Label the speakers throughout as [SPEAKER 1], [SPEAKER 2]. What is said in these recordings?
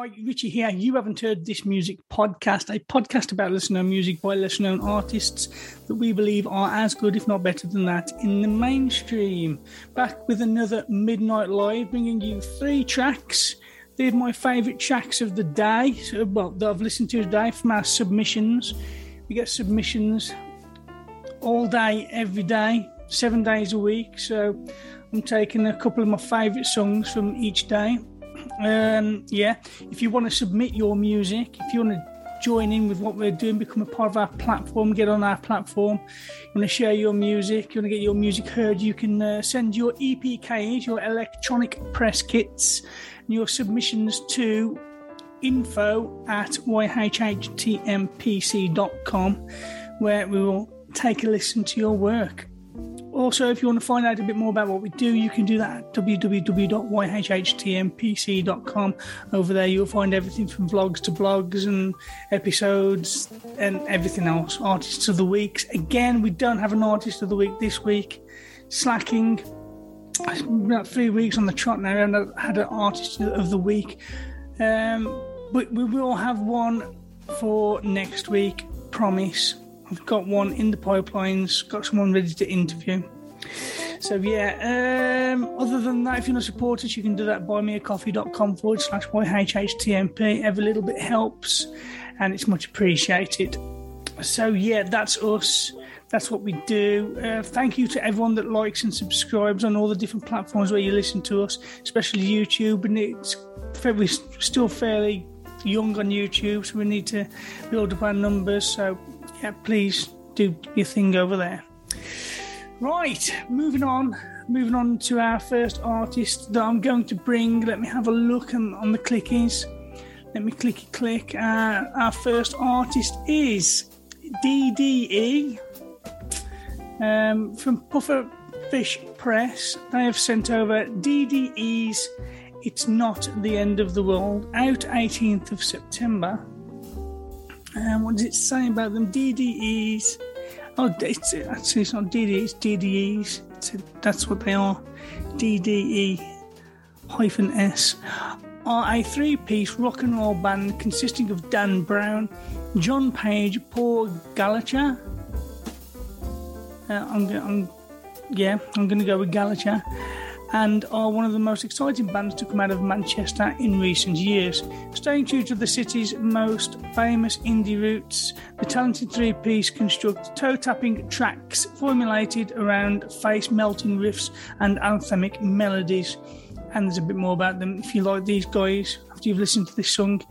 [SPEAKER 1] Hi, Ritchie here. You haven't heard this music podcast, a podcast about known music by lesser known artists that we believe are as good, if not better than that, in the mainstream. Back with another Midnight Live, bringing you three tracks. They're my favourite tracks of the day, so, well, that I've listened to today from our submissions. We get submissions all day, every day, seven days a week. So I'm taking a couple of my favourite songs from each day um, yeah, if you want to submit your music, if you want to join in with what we're doing, become a part of our platform, get on our platform, you want to share your music, you want to get your music heard, you can uh, send your EPKs, your electronic press kits, and your submissions to info at yhhtmpc.com, where we will take a listen to your work. Also, if you want to find out a bit more about what we do, you can do that at www.yhhtmpc.com. Over there, you'll find everything from vlogs to blogs and episodes and everything else. Artists of the weeks. Again, we don't have an artist of the week this week. Slacking. About three weeks on the trot now, and I had an artist of the week. Um, but we will have one for next week. Promise. I've got one in the pipelines, got someone ready to interview. So yeah, um, other than that, if you're not support you can do that buymeacoffee.com forward slash YHHTMP. Every little bit helps and it's much appreciated. So yeah, that's us. That's what we do. Uh, thank you to everyone that likes and subscribes on all the different platforms where you listen to us, especially YouTube. And it's we're still fairly young on YouTube, so we need to build up our numbers. So yeah, please do your thing over there. Right, moving on. Moving on to our first artist that I'm going to bring. Let me have a look on, on the clickies. Let me clicky click. Uh, our first artist is DDE um, from Pufferfish Press. They have sent over DDE's It's Not the End of the World out 18th of September. Um, what does it say about them? DDEs. Oh, it's, actually, it's not DDE, it's DDEs. It's that's what they are. DDE hyphen S are a three piece rock and roll band consisting of Dan Brown, John Page, Paul Gallagher. Uh, I'm, I'm, yeah, I'm going to go with Gallagher and are one of the most exciting bands to come out of Manchester in recent years. Staying true to the city's most famous indie roots, the talented three piece construct toe tapping tracks formulated around face melting riffs and anthemic melodies. And there's a bit more about them if you like these guys. After you've listened to this song,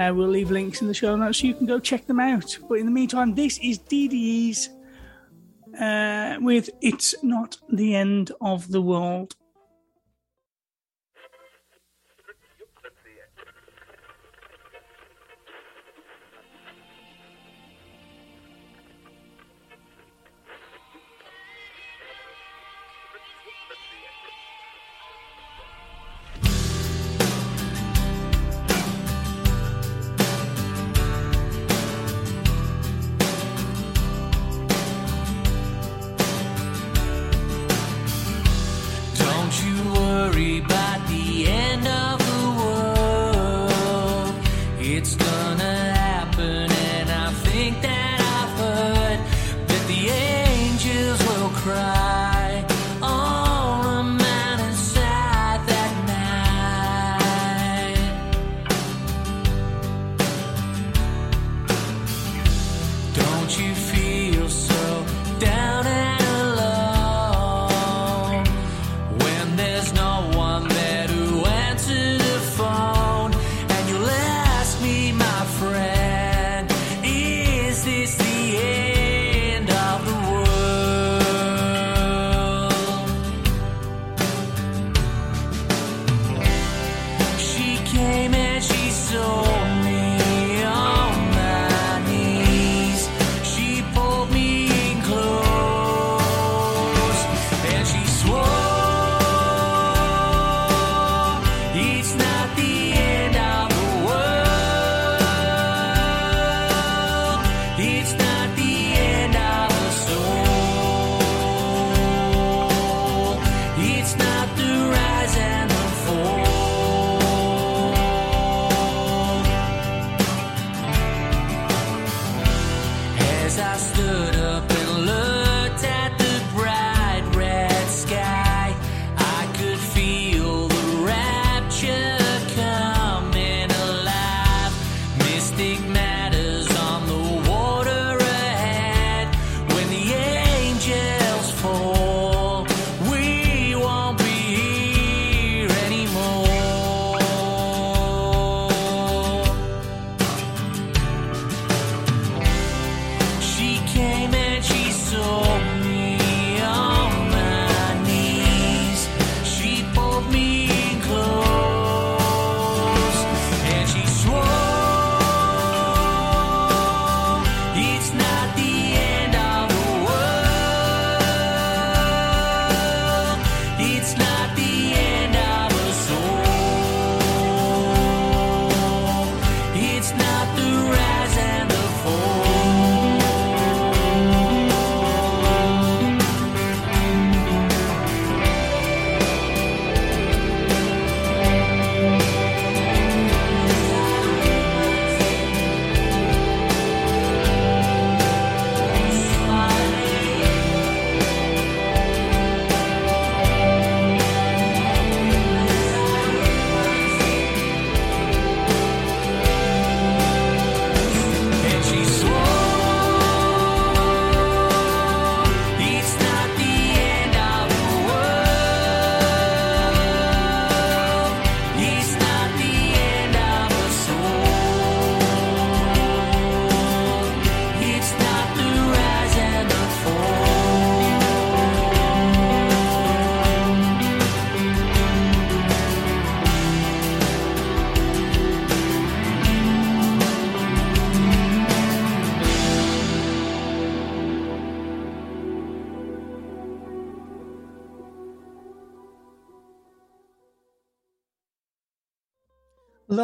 [SPEAKER 1] uh, we'll leave links in the show notes so you can go check them out. But in the meantime, this is DDE's uh, with It's Not the End of the World.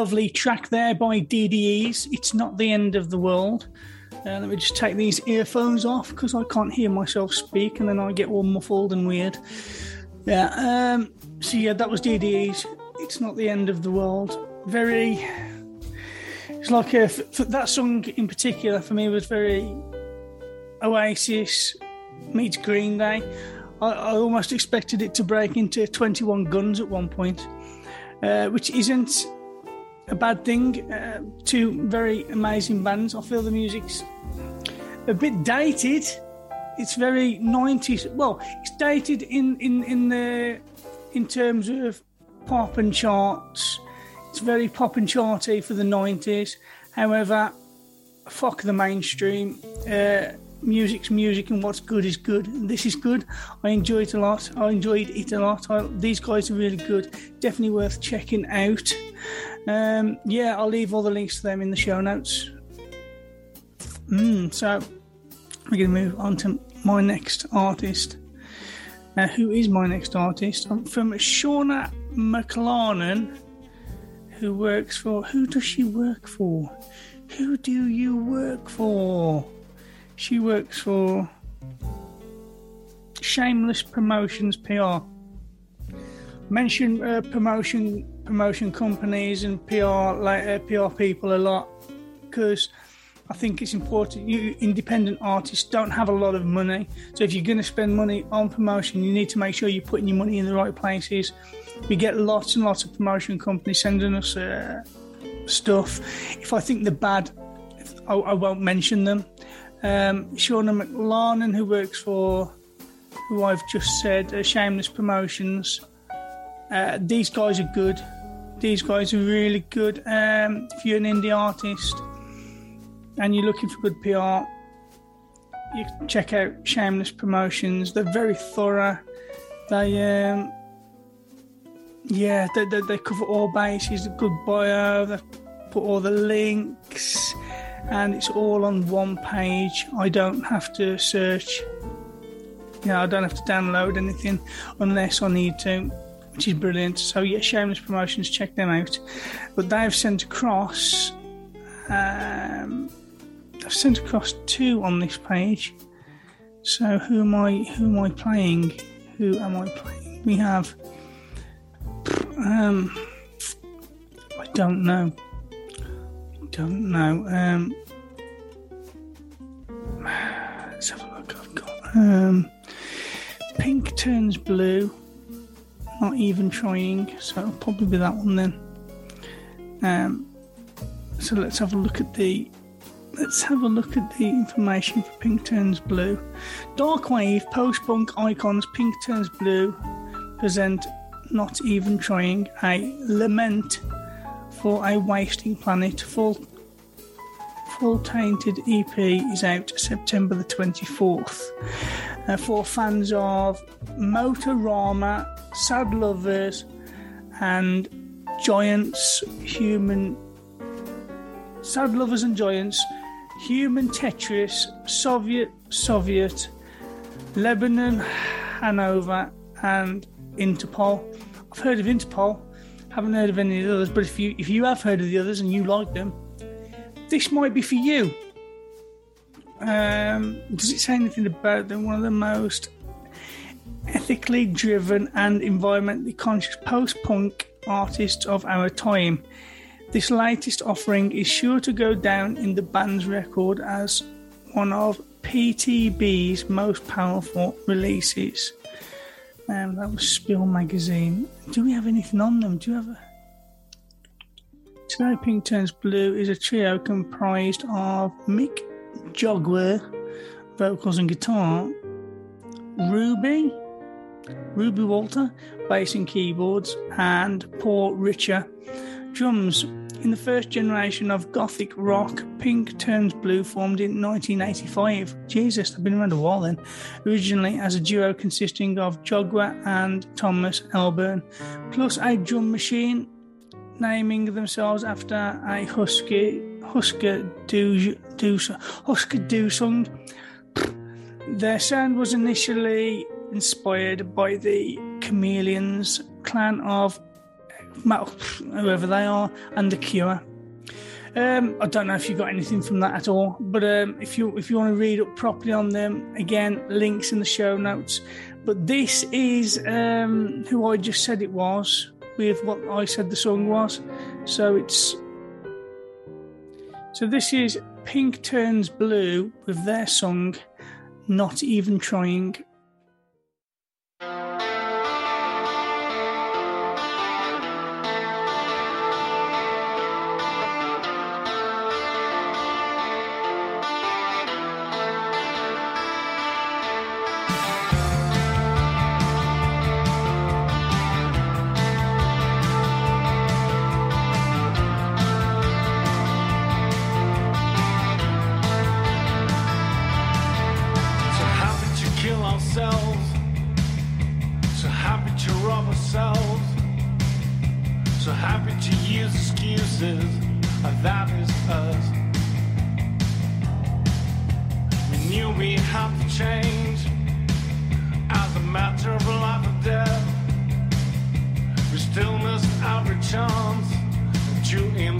[SPEAKER 1] Lovely track there by DDEs. It's not the end of the world. Uh, let me just take these earphones off because I can't hear myself speak and then I get all muffled and weird. Yeah, um, so yeah, that was DDEs. It's not the end of the world. Very. It's like that song in particular for me was very Oasis meets Green Day. I, I almost expected it to break into 21 Guns at one point, uh, which isn't a bad thing. Uh, two very amazing bands. I feel the music's a bit dated. It's very 90s. Well, it's dated in in in the in terms of pop and charts. It's very pop and charty for the 90s. However, fuck the mainstream. Uh, music's music, and what's good is good. This is good. I enjoy it a lot. I enjoyed it a lot. I, these guys are really good. Definitely worth checking out. Um, yeah, I'll leave all the links to them in the show notes. Mm, so we're going to move on to my next artist. Uh, who is my next artist? I'm from Shauna McLarnon, who works for. Who does she work for? Who do you work for? She works for Shameless Promotions PR. Mention uh, promotion promotion companies and PR like uh, PR people a lot because I think it's important. You independent artists don't have a lot of money, so if you're going to spend money on promotion, you need to make sure you're putting your money in the right places. We get lots and lots of promotion companies sending us uh, stuff. If I think they're bad, I, I won't mention them. Um, Shauna McLarnon, who works for, who I've just said, uh, Shameless Promotions. Uh, these guys are good. These guys are really good. Um, if you're an indie artist and you're looking for good PR, you check out Shameless Promotions. They're very thorough. They, um, yeah, they, they, they cover all bases. A good bio. They put all the links, and it's all on one page. I don't have to search. Know, I don't have to download anything unless I need to, which is brilliant. So yeah, Shameless Promotions, check them out. But they've sent across. Um, I've sent across two on this page. So who am I? Who am I playing? Who am I playing? We have. Um, I don't know. Don't know. Um, let's have a look. I've got um, pink turns blue. Not even trying, so it'll probably be that one then. Um, So let's have a look at the let's have a look at the information for Pink Turns Blue. Dark Wave post punk icons Pink Turns Blue present Not Even Trying a lament for a wasting planet. Full full tainted EP is out September the 24th. Uh, for fans of Motorama, Sad Lovers, and Giants, Human Sad Lovers and Giants, Human Tetris, Soviet, Soviet, Lebanon, Hanover, and Interpol. I've heard of Interpol, haven't heard of any of the others, but if you if you have heard of the others and you like them, this might be for you. Um, does it say anything about them? One of the most ethically driven and environmentally conscious post punk artists of our time. This latest offering is sure to go down in the band's record as one of PTB's most powerful releases. Um, that was Spill Magazine. Do we have anything on them? Do you have a. Today Pink Turns Blue is a trio comprised of Mic Jogwer, vocals and guitar, Ruby, Ruebi Walter, bass and keyboards, and Paul Richter, drums. In the first generation of Gothic rock, Pink Turns Blue formed in 1985. Jesus, they've been around a while then. Originally as a duo consisting of Jogwer and Thomas Elbern, plus a drum machine, naming themselves after a husky Husker Du Husker Du song. Their sound was initially inspired by the Chameleons clan of whoever they are, and the Cure. Um, I don't know if you got anything from that at all, but um, if you if you want to read up properly on them, again, links in the show notes. But this is um, who I just said it was with what I said the song was. So it's so this is Pink Turns Blue with their song "Not Even Trying."
[SPEAKER 2] Chance to improve.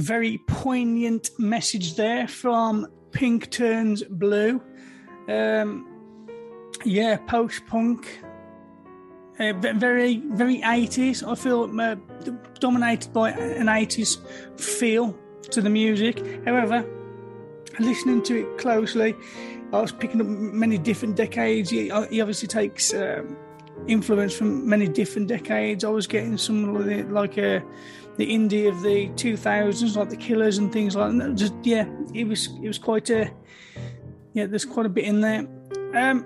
[SPEAKER 1] Very poignant message there from Pink Turns Blue. Um, yeah, post punk. Uh, very, very 80s. I feel uh, dominated by an 80s feel to the music. However, listening to it closely, I was picking up many different decades. He, he obviously takes um, influence from many different decades. I was getting some like uh, the indie of the 2000s, like the Killers and things like that. Just yeah, it was it was quite a yeah. There's quite a bit in there. Um,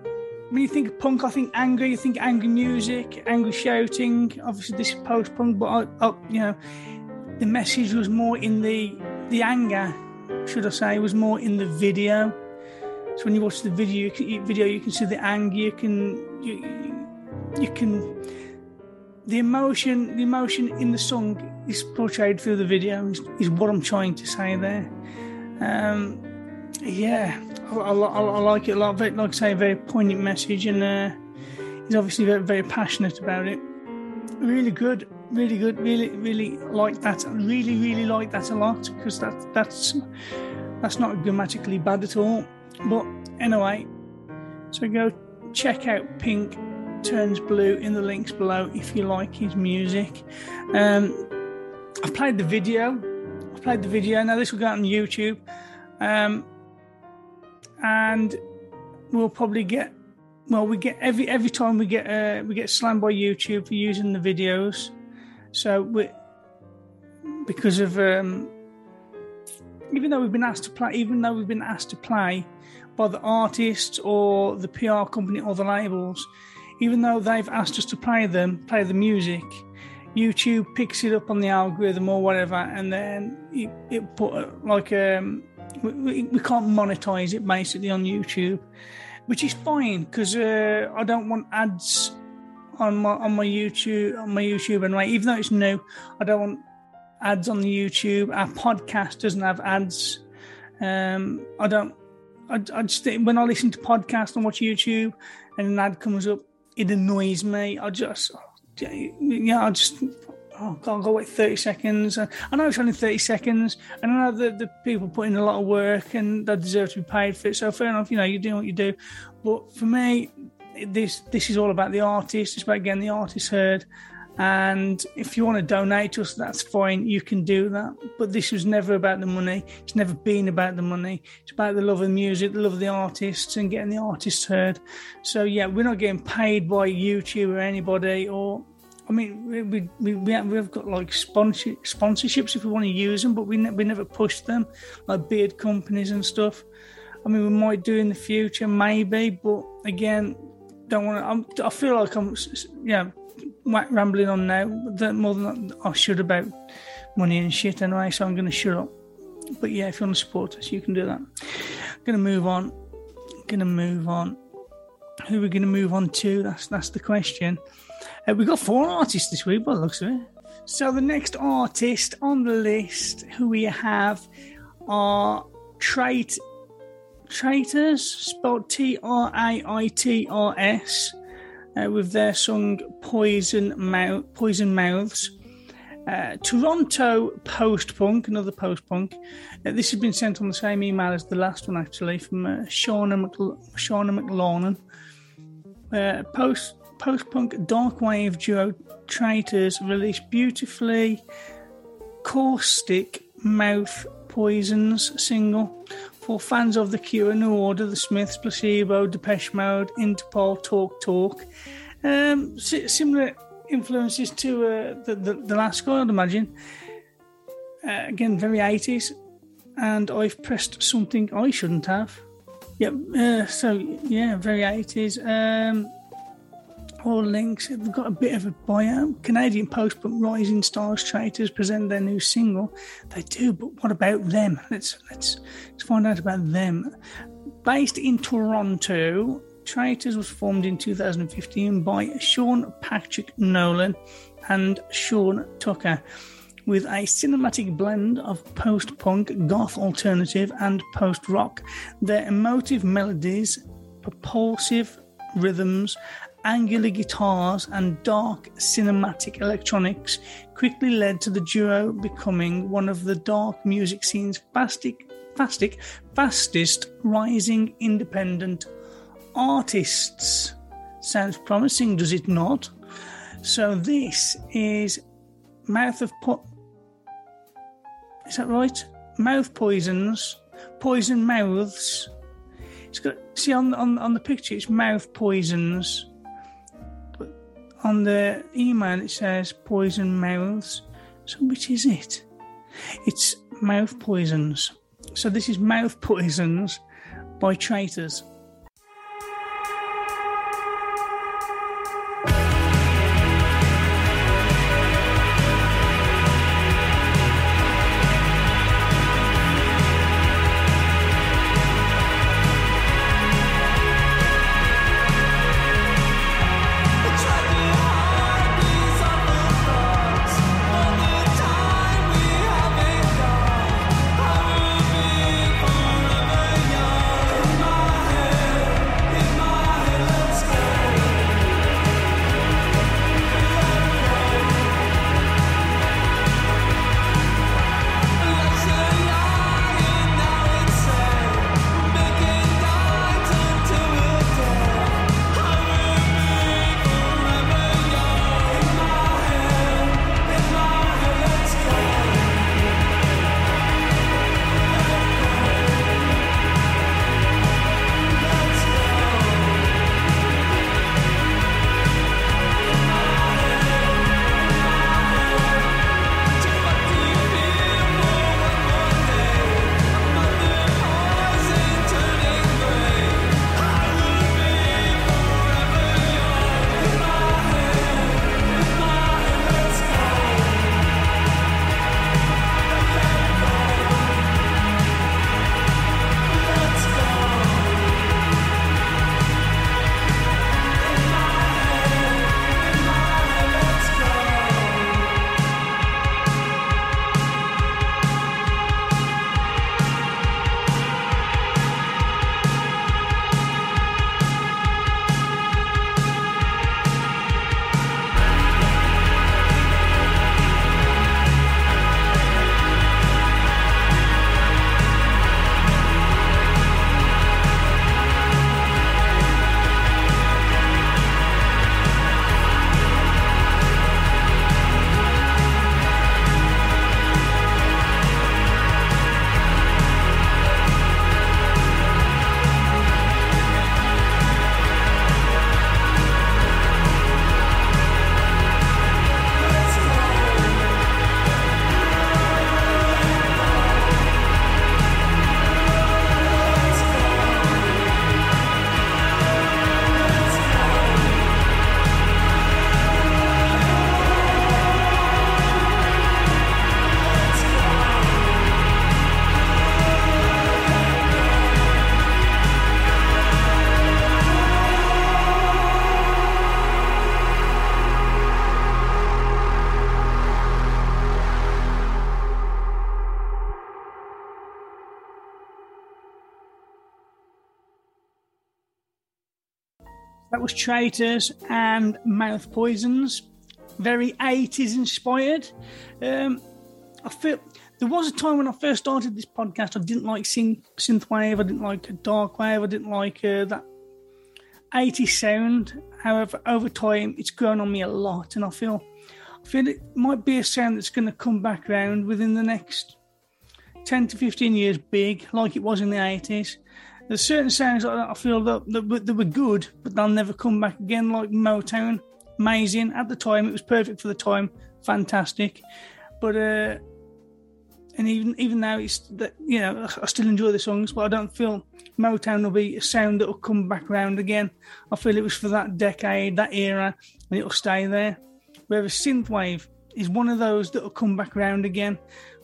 [SPEAKER 1] when you think punk, I think angry. You think angry music, angry shouting. Obviously, this is post punk, but I, I, you know, the message was more in the the anger, should I say, was more in the video. So when you watch the video, you can, video you can see the anger. You can you, you can the emotion the emotion in the song is portrayed through the video. Is, is what I'm trying to say there. Um, yeah, I, I, I, like it a lot. Like I say, a very poignant message, and uh, he's obviously very, very passionate about it. Really good, really good. Really, really like that. Really, really like that a lot because that that's that's not grammatically bad at all. But anyway, so go check out Pink Turns Blue in the links below if you like his music. Um, I've played the video. I've played the video. Now this will go out on YouTube. Um, and we'll probably get well we get every every time we get uh, we get slammed by YouTube for using the videos so we because of um, even though we've been asked to play even though we've been asked to play by the artists or the PR company or the labels even though they've asked us to play them play the music YouTube picks it up on the algorithm or whatever and then it, it put uh, like um we, we, can't monetize it basically on YouTube, which is fine because uh, I don't want ads on my on my YouTube on my YouTube anyway. Even though it's new, I don't want ads on the YouTube. Our podcast doesn't have ads. Um, I don't. I, I just when I listen to podcasts and watch YouTube, and an ad comes up, it annoys me. I just oh, yeah, I just oh god, go wait thirty seconds. I know it's only thirty seconds, and I know that the people put in a lot of work and they deserve to be paid for it. So fair enough, you know, you're doing what you do. But for me, this this is all about the artist. It's about getting the artist heard. And if you want to donate to us, that's fine. You can do that. But this was never about the money. It's never been about the money. It's about the love of music, the love of the artists, and getting the artists heard. So yeah, we're not getting paid by YouTube or anybody or I mean, we we we have, we've got like sponsor, sponsorships if we want to use them, but we ne- we never push them, like beard companies and stuff. I mean, we might do in the future, maybe, but again, don't want to. I feel like I'm, yeah, rambling on now more than I should about money and shit anyway. So I'm going to shut up. But yeah, if you want to support us, you can do that. I'm going to move on. I'm Going to move on. Who are we going to move on to? That's that's the question. Uh, we've got four artists this week, by the looks of it. So the next artist on the list who we have are Trait Traitrs, spelled T R A I T R S. uh, with their song Poison, Mouth, Poison Mouths. Uh, Toronto Post Punk, another post punk. Uh, this has been sent on the same email as the last one, actually, from uh, Shauna, McLaunan. Uh, post post punk dark wave duo Traitrs released beautifully caustic mouth poisons single for fans of the Cure, New Order, The Smiths, Placebo, Depeche Mode, Interpol, Talk Talk. Um, si- similar influences to uh, the, the the last guy, I'd imagine. Uh, again, very 80s, and I've pressed something I shouldn't have. Yep. Uh, so yeah, very 80s. Um, all links. They've got a bit of a bio. Canadian post punk Rising Stars Traitrs present their new single. They do, but what about them? Let's let's let's find out about them. Based in Toronto, Traitrs was formed in 2015 by Sean Patrick Nolan and Sean Tucker. With a cinematic blend of post punk, goth alternative, and post rock, their emotive melodies, propulsive rhythms, angular guitars, and dark cinematic electronics quickly led to the duo becoming one of the dark music scene's fastic, fastic, fastest rising independent artists. Sounds promising, does it not? So this is Mouth of po- Is that right? Mouth poisons, poison mouths. It's got see on on on the picture. It's mouth poisons. On the email it says poison mouths. So which is it? It's mouth poisons. So this is mouth poisons by Traitrs. Was Traitrs and Mouth Poisons. Very 80s inspired. Um, I feel there was a time when I first started this podcast, I didn't like synth, synthwave, I didn't like dark wave, I didn't like uh, that 80s sound. However, over time, it's grown on me a lot, and I feel, I feel it might be a sound that's going to come back around within the next 10 to 15 years, big, like it was in the 80s. There's certain sounds like that I feel that, that, that were good, but they'll never come back again, like Motown. Amazing. At the time, it was perfect for the time, fantastic. But, uh, and even even now, it's that you know I still enjoy the songs, but I don't feel Motown will be a sound that will come back around again. I feel it was for that decade, that era, and it'll stay there. Whereas synthwave is one of those that will come back around again,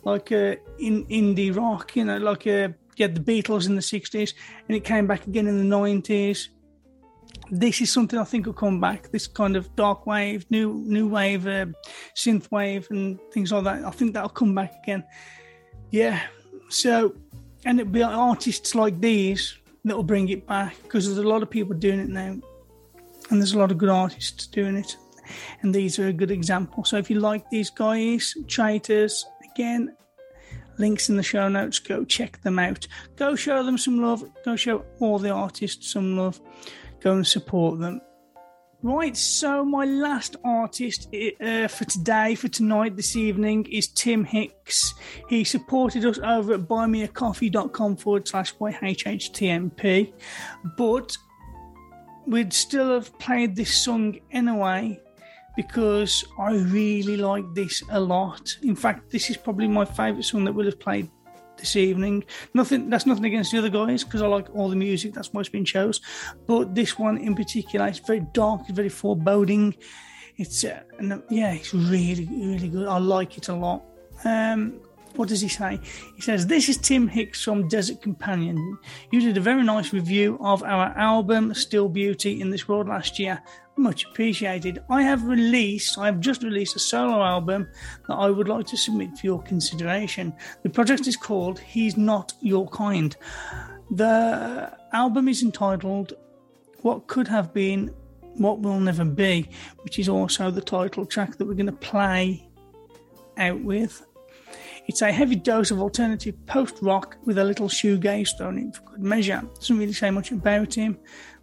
[SPEAKER 1] like uh, in indie rock, you know, like uh, yeah, the Beatles in the '60s, and it came back again in the '90s. This is something I think will come back. This kind of dark wave, new new wave, uh, synth wave, and things like that. I think that'll come back again. Yeah. So, and it'll be artists like these that'll bring it back because there's a lot of people doing it now, and there's a lot of good artists doing it, and these are a good example. So if you like these guys, Traitrs, again, links in the show notes. Go check them out. Go show them some love. Go show all the artists some love. Go and support them. Right, so my last artist uh, for today, for tonight, this evening, is Tim Hicks. He supported us over at buymeacoffee.com forward slash YHHTMP, but we'd still have played this song anyway because I really like this a lot. In fact, this is probably my favourite song that we'll have played this evening. Nothing that's nothing against the other guys because I like all the music. That's why it's been chose. But this one in particular, it's very dark, it's very foreboding. It's uh, yeah, it's really really good. I like it a lot. Um, what does he say? He says, This is Tim Hicks from Desert Companion. You did a very nice review of our album, Still Beauty, in this world last year. Much appreciated. I have released, I have just released a solo album that I would like to submit for your consideration. The project is called He's Not Your Kind. The album is entitled What Could Have Been, What Will Never Be, which is also the title track that we're going to play out with. It's a heavy dose of alternative post rock with a little shoegaze thrown in for good measure. Doesn't really say much about him,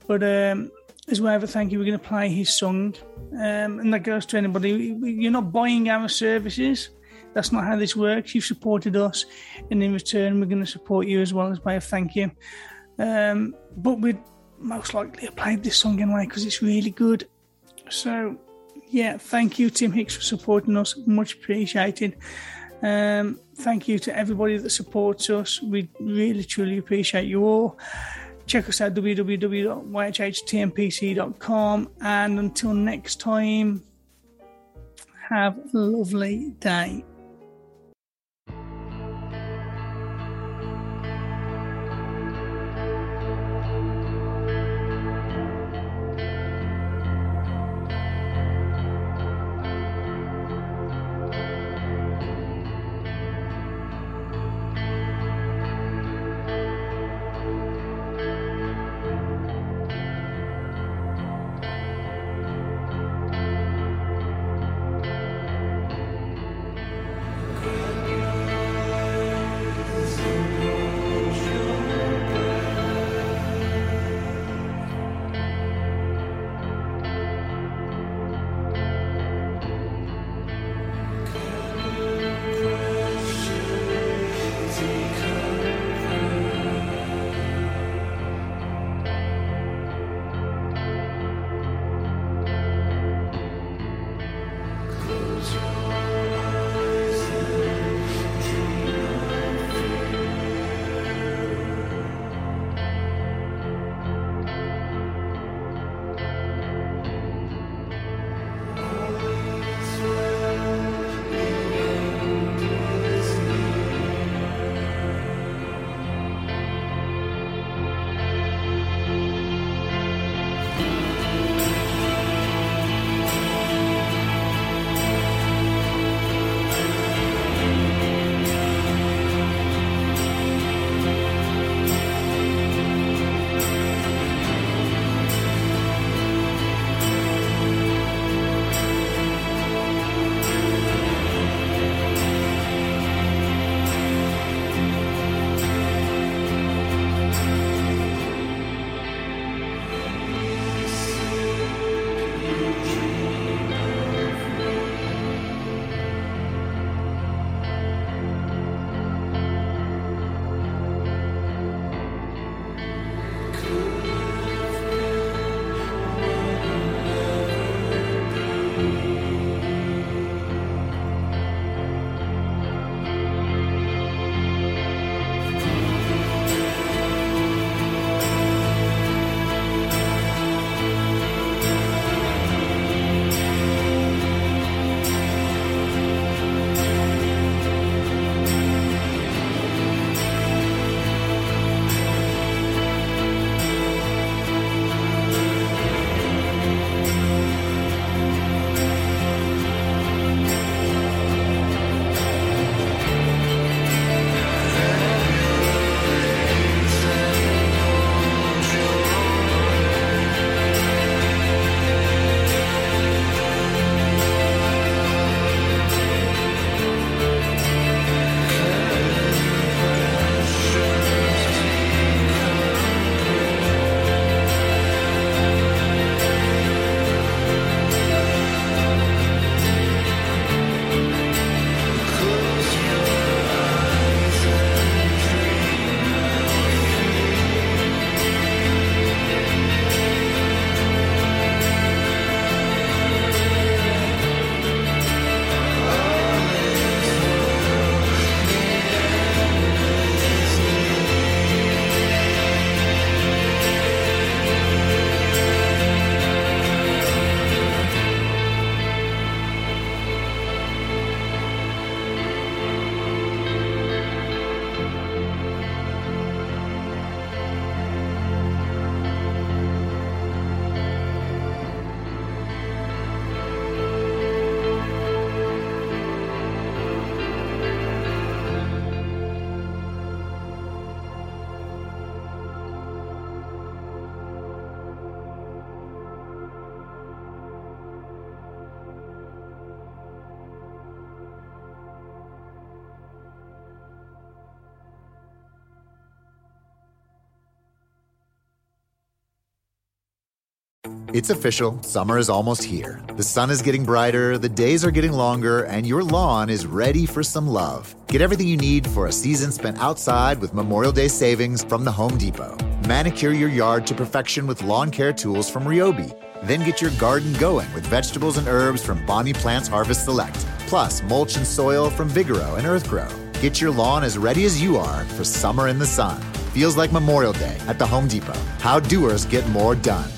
[SPEAKER 1] but um, as way of thank you, we're going to play his song. Um, and that goes to anybody. You're not buying our services. That's not how this works. You've supported us, and in return, we're going to support you as well as way of thank you. Um, but we'd most likely have played this song anyway because it's really good. So, yeah, thank you, Tim Hicks, for supporting us. Much appreciated. Um, thank you to everybody that supports us. We really, truly appreciate you all. Check us out www.yhhtmpc.com. And until next time, have a lovely day.
[SPEAKER 3] It's official, summer is almost here. The sun is getting brighter, the days are getting longer, and your lawn is ready for some love. Get everything you need for a season spent outside with Memorial Day savings from the Home Depot. Manicure your yard to perfection with lawn care tools from Ryobi. Then get your garden going with vegetables and herbs from Bonnie Plants Harvest Select, plus mulch and soil from Vigoro and Earthgro. Get your lawn as ready as you are for summer in the sun. Feels like Memorial Day at the Home Depot. How doers get more done.